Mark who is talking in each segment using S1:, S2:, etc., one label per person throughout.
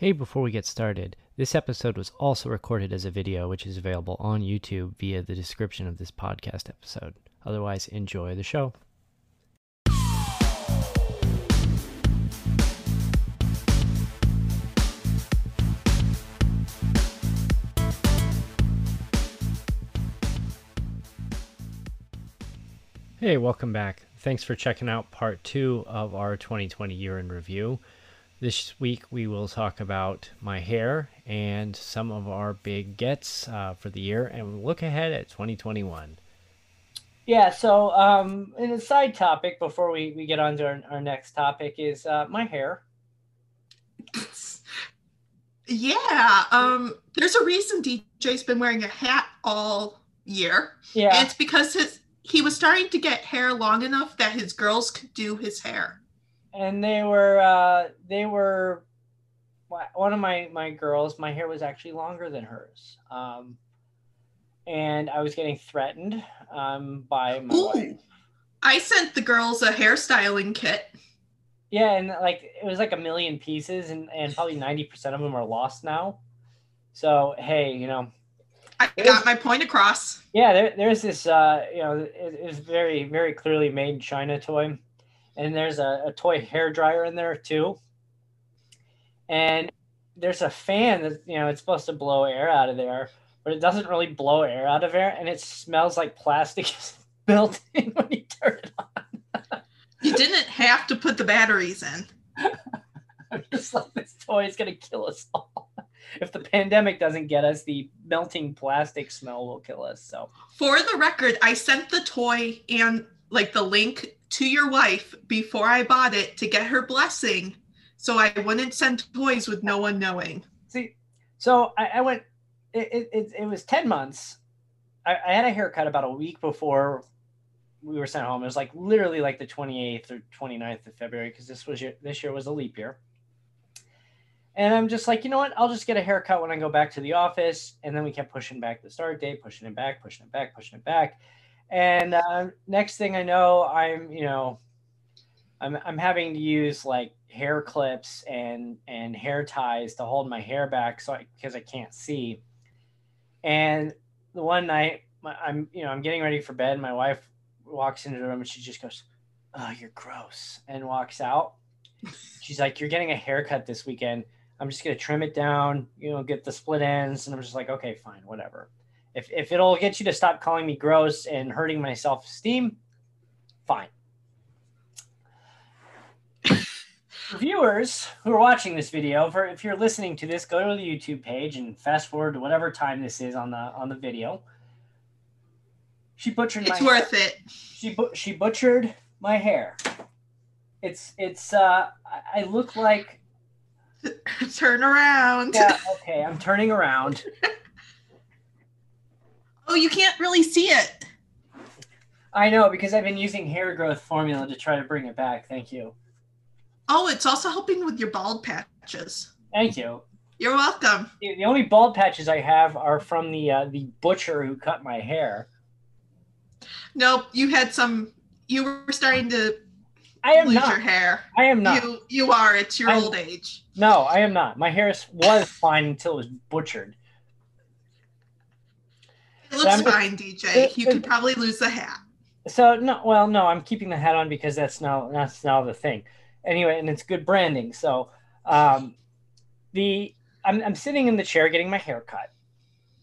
S1: Hey, before we get started, this episode was also recorded as a video, which is available on YouTube via the description of this podcast episode. Otherwise, enjoy the show. Hey, welcome back. Thanks for checking out part two of our 2020 year in review. This week we will talk about my hair and some of our big gets uh, for the year and we'll look ahead at 2021. Yeah, so um, in a side topic before we, we get on to our, our next topic is uh, my hair.
S2: Yeah, um, there's a reason DJ's been wearing a hat all year.
S1: Yeah.
S2: And it's because his he was starting to get hair long enough that his girls could do his hair.
S1: And they were uh, they were one of my my girls. My hair was actually longer than hers, um, and I was getting threatened um, by my
S2: Ooh.
S1: wife.
S2: I sent the girls a hairstyling kit.
S1: Yeah, and like it was like a million pieces, and and probably ninety percent of them are lost now. So hey, you know,
S2: I got my point across.
S1: Yeah, there, there's this, uh, you know, it, it's very, very clearly made China toy. And there's a, a toy hair dryer in there too. And there's a fan that, you know, it's supposed to blow air out of there, but it doesn't really blow air out of there. And it smells like plastic is built in when you turn it on.
S2: You didn't have to put the batteries in.
S1: I'm just like, this toy is going to kill us all. If the pandemic doesn't get us, the melting plastic smell will kill us. So,
S2: For the record, I sent the toy and like the link to your wife before I bought it to get her blessing so I wouldn't send toys with no one knowing.
S1: see, so I, I went, it, it, it, was 10 months. I, I had a haircut about a week before we were sent home. It was like literally like the 28th or 29th of February because this was your, this year was a leap year. And I'm just like, you know what? I'll just get a haircut when I go back to the office. And then we kept pushing back the start date, pushing it back, pushing it back, pushing it back. And uh, next thing I know, I'm, you know, I'm, I'm having to use like hair clips and and hair ties to hold my hair back so because I can't see. And the one night I'm you know I'm getting ready for bed. My wife walks into the room and she just goes, "Oh, you're gross," and walks out. She's like, "You're getting a haircut this weekend. I'm just gonna trim it down, you know, get the split ends." And I'm just like, "Okay, fine, whatever. If if it'll get you to stop calling me gross and hurting my self esteem, fine." viewers who are watching this video, for if you're listening to this, go to the YouTube page and fast forward to whatever time this is on the on the video. She butchered my
S2: It's
S1: my
S2: worth it.
S1: she bu- she butchered my hair. It's it's uh I look like
S2: Turn around.
S1: yeah, okay, I'm turning around.
S2: Oh, you can't really see it.
S1: I know because I've been using hair growth formula to try to bring it back. Thank you.
S2: Oh, it's also helping with your bald patches.
S1: Thank you.
S2: You're welcome.
S1: The only bald patches I have are from the uh, the butcher who cut my hair.
S2: Nope, you had some. You were starting to
S1: I am
S2: lose
S1: not.
S2: your hair.
S1: I am not.
S2: You you are. It's your
S1: I'm-
S2: old age.
S1: No, I am not. My hair was fine until it was butchered.
S2: It looks
S1: I'm-
S2: fine, DJ. You could probably lose the hat.
S1: So no, well, no, I'm keeping the hat on because that's now that's now the thing. Anyway, and it's good branding. So, um, the I'm I'm sitting in the chair getting my hair cut,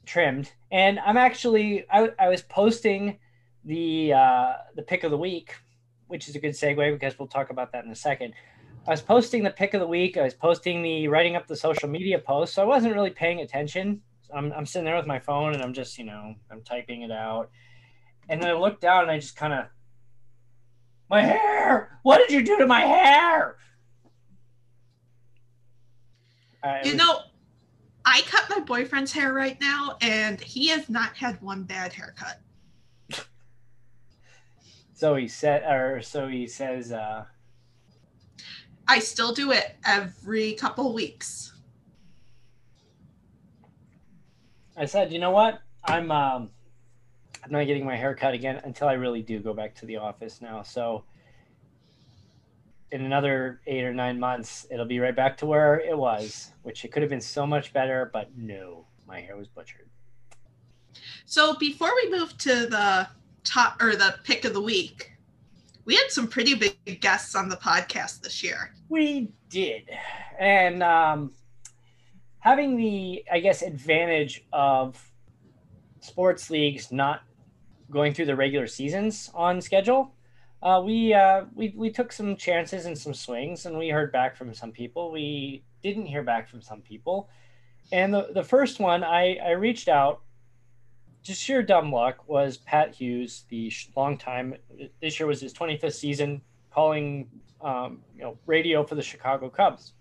S1: trimmed, and I'm actually I, I was posting the uh, the pick of the week, which is a good segue because we'll talk about that in a second. I was posting the pick of the week. I was posting the writing up the social media post, so I wasn't really paying attention. I'm I'm sitting there with my phone and I'm just you know I'm typing it out. And then I look down and I just kind of, my hair. What did you do to my hair? It
S2: You
S1: was-
S2: know, I cut my boyfriend's hair right now, and he has not had one bad haircut.
S1: so he said, or so he says. Uh,
S2: I still do it every couple weeks.
S1: I said, you know what? I'm um, I'm not getting my hair cut again until I really do go back to the office now. So in another eight or nine months, it'll be right back to where it was, which it could have been so much better, but no, my hair was butchered.
S2: So before we move to the top or the pick of the week, we had some pretty big guests on the podcast this year.
S1: We did. And um, having the, I guess, advantage of sports leagues not going through the regular seasons on schedule, uh, we, uh, we we took some chances and some swings, and we heard back from some people. We didn't hear back from some people. And the, the first one, I, I reached out, just sheer dumb luck, was Pat Hughes, the long time. This year was his 25th season calling um, you know, radio for the Chicago Cubs.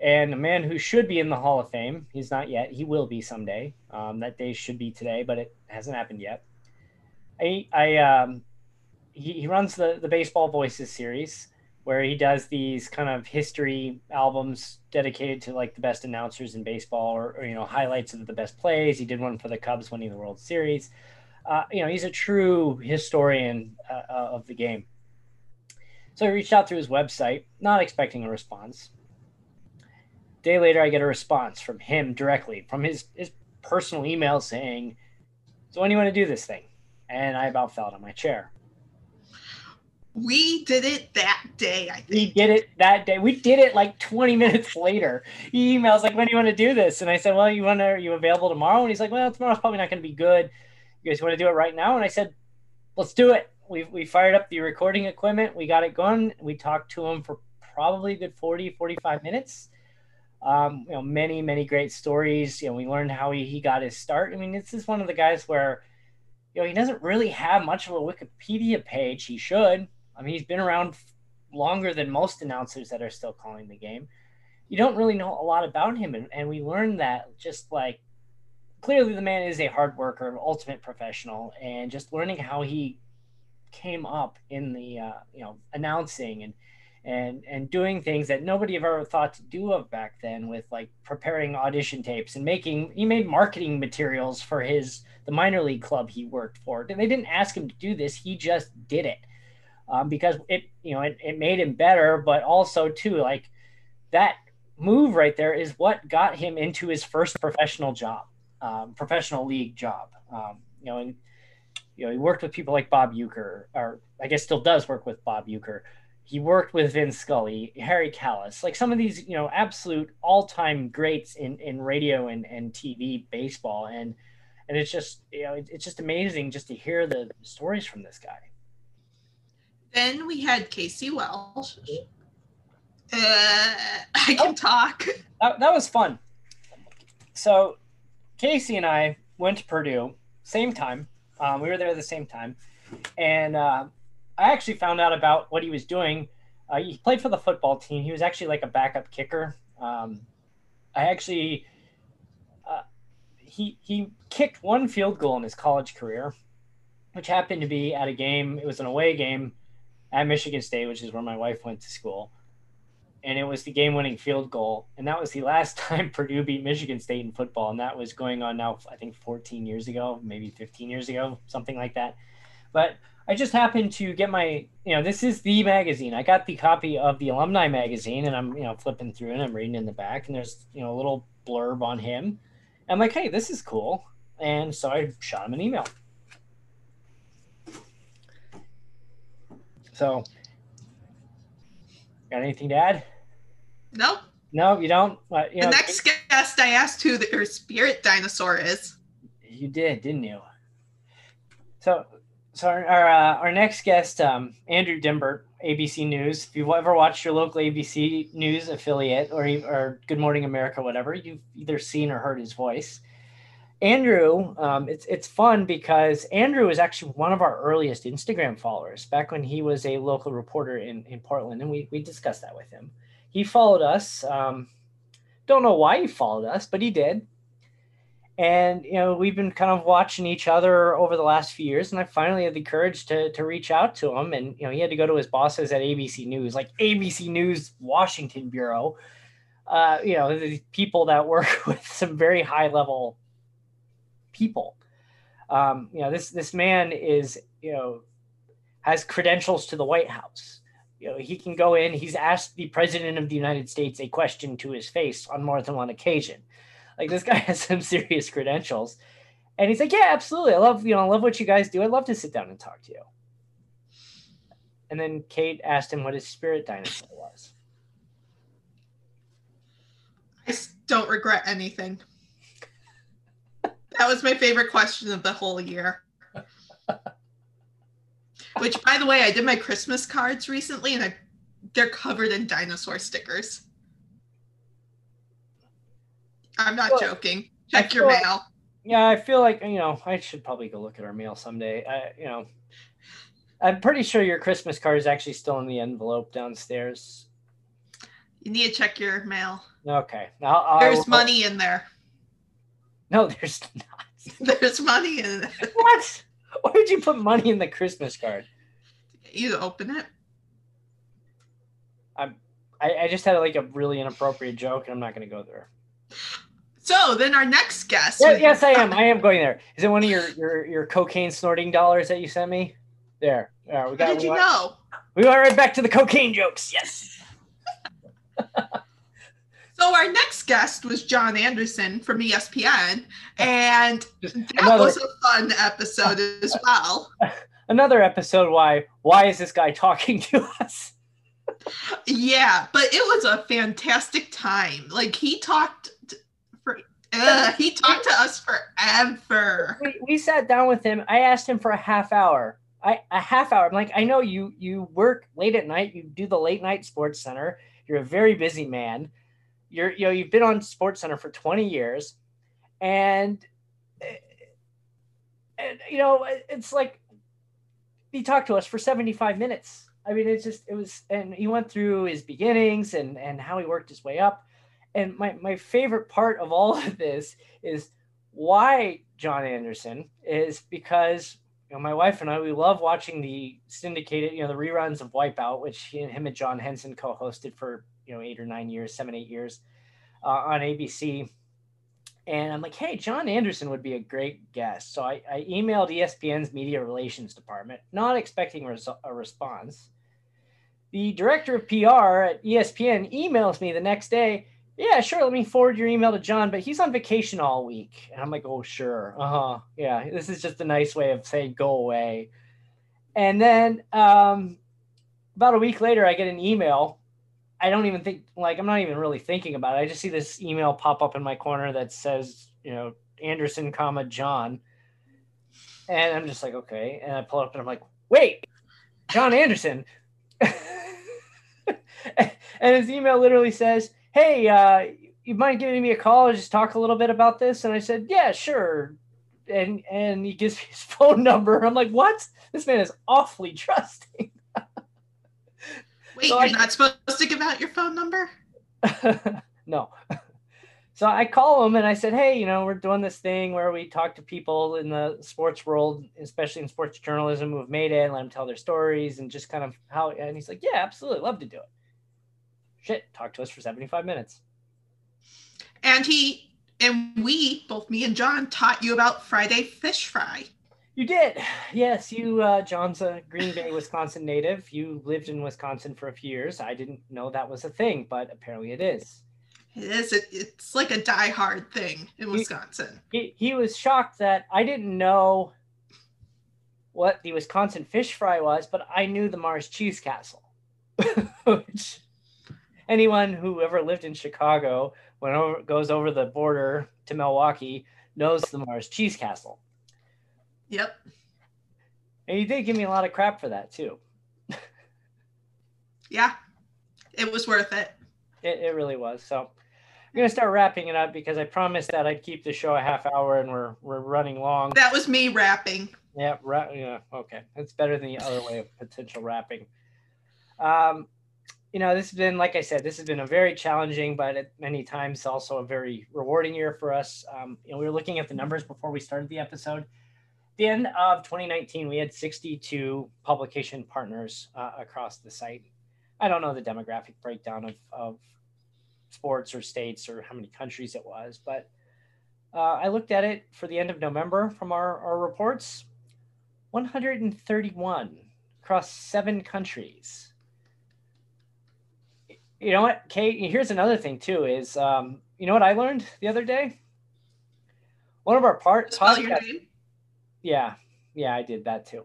S1: And a man who should be in the Hall of Fame, he's not yet. He will be someday. Um, that day should be today, but it hasn't happened yet. I, I um, he, he runs the the Baseball Voices series, where he does these kind of history albums dedicated to like the best announcers in baseball, or, or you know highlights of the best plays. He did one for the Cubs winning the World Series. Uh, you know, he's a true historian uh, uh, of the game. So I reached out through his website, not expecting a response. Day later, I get a response from him directly, from his, his personal email saying, So when do you want to do this thing? And I about fell out of my chair.
S2: We did it that day, I
S1: We did it that day. We did it like 20 minutes later. He emails like, "When do you want to do this?" And I said, "Well, you want to? Are you available tomorrow?" And he's like, "Well, tomorrow's probably not going to be good. You guys want to do it right now?" And I said, "Let's do it." We we fired up the recording equipment. We got it going. We talked to him for probably a good 40, 45 minutes. Um, you know, many many great stories. You know, we learned how he he got his start. I mean, this is one of the guys where, you know, he doesn't really have much of a Wikipedia page. He should. I mean, he's been around longer than most announcers that are still calling the game. You don't really know a lot about him, and, and we learned that just like clearly the man is a hard worker, ultimate professional, and just learning how he came up in the uh, you know announcing and and and doing things that nobody ever thought to do of back then with like preparing audition tapes and making he made marketing materials for his the minor league club he worked for. They didn't ask him to do this he just did it. Um, because it you know it, it made him better but also too like that move right there is what got him into his first professional job um, professional league job. Um, you know and you know he worked with people like Bob Uecker or i guess still does work with Bob Uecker he worked with Vin Scully, Harry Kalas, like some of these, you know, absolute all-time greats in, in radio and, and TV baseball. And, and it's just, you know, it, it's just amazing just to hear the stories from this guy.
S2: Then we had Casey Welsh. Uh, I can talk.
S1: That, that was fun. So Casey and I went to Purdue, same time. Um, we were there at the same time. And, uh, I actually found out about what he was doing. Uh, he played for the football team. He was actually like a backup kicker. Um, I actually, uh, he he kicked one field goal in his college career, which happened to be at a game. It was an away game at Michigan State, which is where my wife went to school. and it was the game-winning field goal, and that was the last time Purdue beat Michigan State in football, and that was going on now I think 14 years ago, maybe 15 years ago, something like that. But I just happened to get my, you know, this is the magazine. I got the copy of the alumni magazine, and I'm, you know, flipping through and I'm reading in the back, and there's, you know, a little blurb on him. I'm like, hey, this is cool, and so I shot him an email. So, got anything to add?
S2: Nope.
S1: No, you don't. Uh, you
S2: The
S1: know,
S2: next guest, I asked who their spirit dinosaur is.
S1: You did, didn't you? So, so our our, uh, our next guest, um, Andrew Dymburt, ABC News. If you've ever watched your local ABC News affiliate or or Good Morning America, whatever, you've either seen or heard his voice. Andrew, um, it's it's fun because Andrew is actually one of our earliest Instagram followers. Back when he was a local reporter in in Portland, and we we discussed that with him. He followed us. Um, don't know why he followed us, but he did and you know we've been kind of watching each other over the last few years and i finally had the courage to to reach out to him. And you know he had to go to his bosses at abc news like abc news washington bureau. Uh you know the people that work with some very high level people. Um you know this this man is you know has credentials to the white house. You know he can go in he's asked the president of the united states a question to his face on more than one occasion like this guy has some serious credentials. And he's like, Yeah, absolutely. I love, you know, I love what you guys do. I'd love to sit down and talk to you. And then Kate asked him what his spirit dinosaur was.
S2: I don't regret anything. That was my favorite question of the whole year. Which, by the way, I did my Christmas cards recently, and I, they're covered in dinosaur stickers. I'm not joking. Check your mail.
S1: Yeah, I feel like, you know, I should probably go look at our mail someday. I, you know, I'm pretty sure your Christmas card is actually still in the envelope downstairs.
S2: You need to check your mail.
S1: Okay.
S2: There's
S1: will-
S2: money in there.
S1: No, there's not.
S2: There's money in it.
S1: What? Why would you put money in the Christmas card?
S2: You open it.
S1: I, I just had like a really inappropriate joke, and I'm not going to go there.
S2: So then our next guest.
S1: Yeah, yes, I am. I am going there. Is it one of your your, your cocaine snorting dollars that you sent me? There. Yeah, we
S2: How
S1: got.
S2: did
S1: we,
S2: you know?
S1: we went right back to the cocaine jokes. Yes.
S2: So our next guest was John Anderson from ESPN, and
S1: Just
S2: that
S1: another
S2: was a fun episode as well.
S1: another episode. Why why is this guy talking to us?
S2: Yeah, but it was a fantastic time. Like he talked uh, he talked to us forever.
S1: We, we sat down with him. I asked him for a half hour. I a half hour. I'm like, I know you you work late at night. You do the late night Sports Center. You're a very busy man. You're you know you've been on Sports Center for 20 years, and and you know it's like he talked to us for 75 minutes. I mean, it's just it was, and he went through his beginnings and and how he worked his way up. And my my favorite part of all of this is why John Anderson is because you know my wife and I we love watching the syndicated you know the reruns of Wipeout, which he, him and John Henson co-hosted for you know eight or nine years, seven eight years uh, on ABC. And I'm like, hey, John Anderson would be a great guest. So I, I emailed ESPN's media relations department, not expecting a response. The director of PR at ESPN emails me the next day yeah, sure. Let me forward your email to John, but he's on vacation all week. And I'm like, oh, sure. Uh huh. Yeah, this is just a nice way of saying go away. And then um, about a week later, I get an email. I don't even think, like, I'm not even really thinking about it. I just see this email pop up in my corner that says, you know, Anderson, comma, John. And I'm just like, okay. And I pull up and I'm like, wait, John Anderson. and his email literally says, hey, uh, you mind giving me a call or just talk a little bit about this? And I said, yeah, sure. And and he gives me his phone number. I'm like, what? This man is awfully trusting.
S2: Wait,
S1: So
S2: you're
S1: I-
S2: not supposed to give out your phone number?
S1: no. So I call him and I said, hey, you know, we're doing this thing where we talk to people in the sports world, especially in sports journalism, who have made it and let them tell their stories and just kind of how. And he's like, yeah, absolutely, love to do it. Shit, talk to us for 75 minutes.
S2: And he and we, both me and John, taught you about Friday fish fry.
S1: You did. Yes, you, uh, John's a Green Bay, Wisconsin native. You lived in Wisconsin for a few years. I didn't know that was a thing, but apparently it is.
S2: It is. It, it's like a die-hard thing in Wisconsin.
S1: He, he was shocked that I didn't know what the Wisconsin fish fry was, but I knew the Mars Cheese Castle. Which anyone who ever lived in Chicago, when over, goes over the border to Milwaukee, knows the Mars Cheese Castle.
S2: Yep.
S1: And you did give me a lot of crap for that too.
S2: Yeah. It was worth it.
S1: It, it really was. So I'm gonna start wrapping it up because I promised that I'd keep the show a half hour, and we're we're running long.
S2: That was me rapping.
S1: Yeah, ra- yeah, okay. That's better than the other way of potential wrapping. Um, you know, this has been, like I said, this has been a very challenging, but at many times also a very rewarding year for us. Um, you know, we were looking at the numbers before we started the episode. The end of 2019, we had 62 publication partners uh, across the site. I don't know the demographic breakdown of, of sports or states or how many countries it was, but uh, I looked at it for the end of November from our, our reports 131 across seven countries. You know what, Kate? Here's another thing too. Is um, you know what I learned the other day? One of our part podcast,
S2: name.
S1: yeah, yeah, I did that too.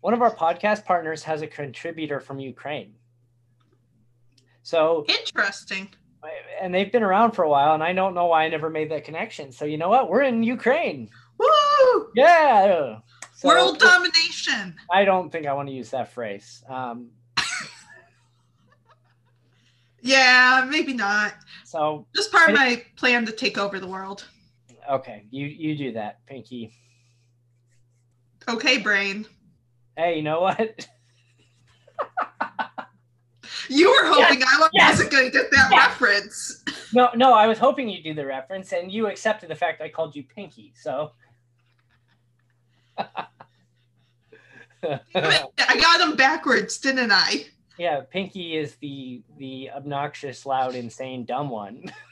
S1: One of our podcast partners has a contributor from Ukraine. So,
S2: Interesting.
S1: and they've been around for a while, and I don't know why I never made that connection. So, you know what? We're in Ukraine.
S2: Woo!
S1: Yeah. So-
S2: World domination.
S1: I don't think I want to use that phrase. Um,
S2: Yeah, maybe not.
S1: so
S2: Just part of my plan to take over the world.
S1: okay, you you do that, Pinky.
S2: Okay, brain.
S1: Hey, you know what?
S2: You were hoping I
S1: yes,
S2: wasn't going to get that
S1: yes.
S2: reference.
S1: No, no, I was hoping you'd do the reference, and you accepted the fact I called you Pinky. So.
S2: I got them backwards, didn't I?
S1: Yeah, Pinky is the the obnoxious, loud, insane, dumb one.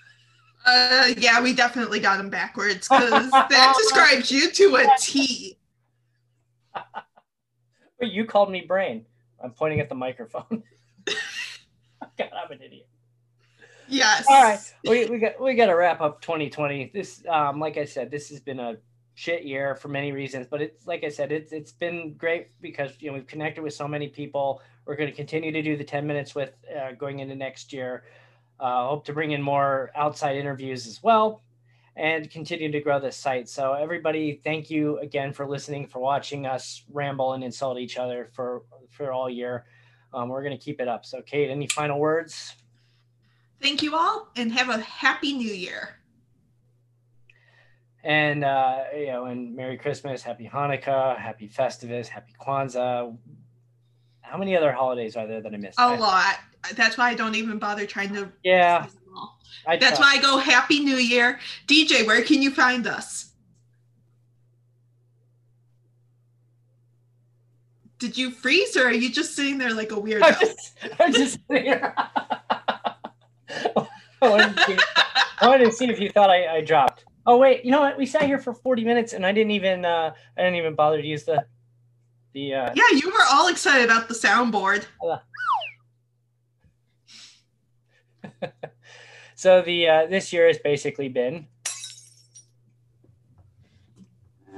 S2: Uh, yeah, we definitely got them backwards because that describes you to a T.
S1: But you called me brain. I'm pointing at the microphone. God, I'm an idiot.
S2: Yes.
S1: All right, we, we got we got to wrap up 2020. This, um, like I said, this has been a shit year for many reasons, but it's like I said, it's it's been great because you know we've connected with so many people. We're going to continue to do the 10 minutes with uh, going into next year. Uh, hope to bring in more outside interviews as well, and continue to grow this site. So everybody, thank you again for listening, for watching us ramble and insult each other for for all year. Um, we're going to keep it up. So, Kate, any final words?
S2: Thank you all and have a happy new year.
S1: And uh, you know, and Merry Christmas, Happy Hanukkah, Happy Festivus, Happy Kwanzaa. How many other holidays are there that I missed?
S2: A
S1: I-
S2: lot. That's why I don't even bother trying to.
S1: Yeah,
S2: That's why I go Happy New Year. DJ, where can you find us? Did you freeze or are you just sitting there like a
S1: I'm
S2: weirdo?
S1: just, I'm just sitting here. I wanted to see- I wanted to see if you thought I, I dropped. Oh wait, you know what? We sat here for 40 minutes and I didn't even uh, I didn't even bother to use the the uh,
S2: yeah, you were all excited about the soundboard.
S1: so the uh, this year has basically been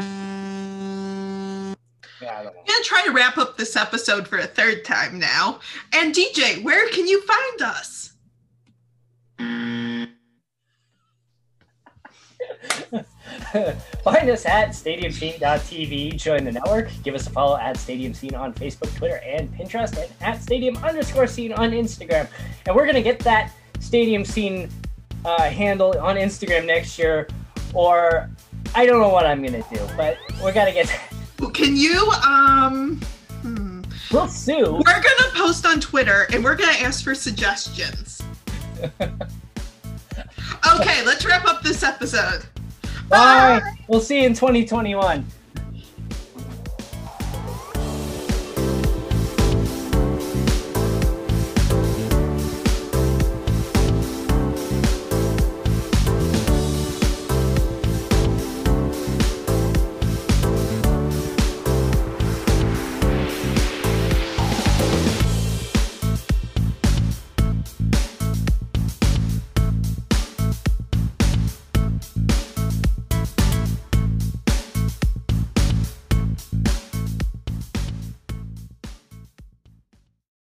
S1: yeah, I don't know.
S2: I'm gonna try to wrap up this episode for a third time now. And DJ, where can you find us?
S1: Find us at stadiumscene.tv. Join the network. Give us a follow at Stadium Scene on Facebook, Twitter, and Pinterest, and at Stadium underscore Scene on Instagram. And we're gonna get that Stadium Scene uh, handle on Instagram next year, or I don't know what I'm gonna do, but we gotta get.
S2: Can you um hmm.
S1: We'll sue.
S2: we're gonna post on Twitter and we're gonna ask for suggestions. okay, let's wrap up this episode.
S1: Bye. We'll see you in 2021.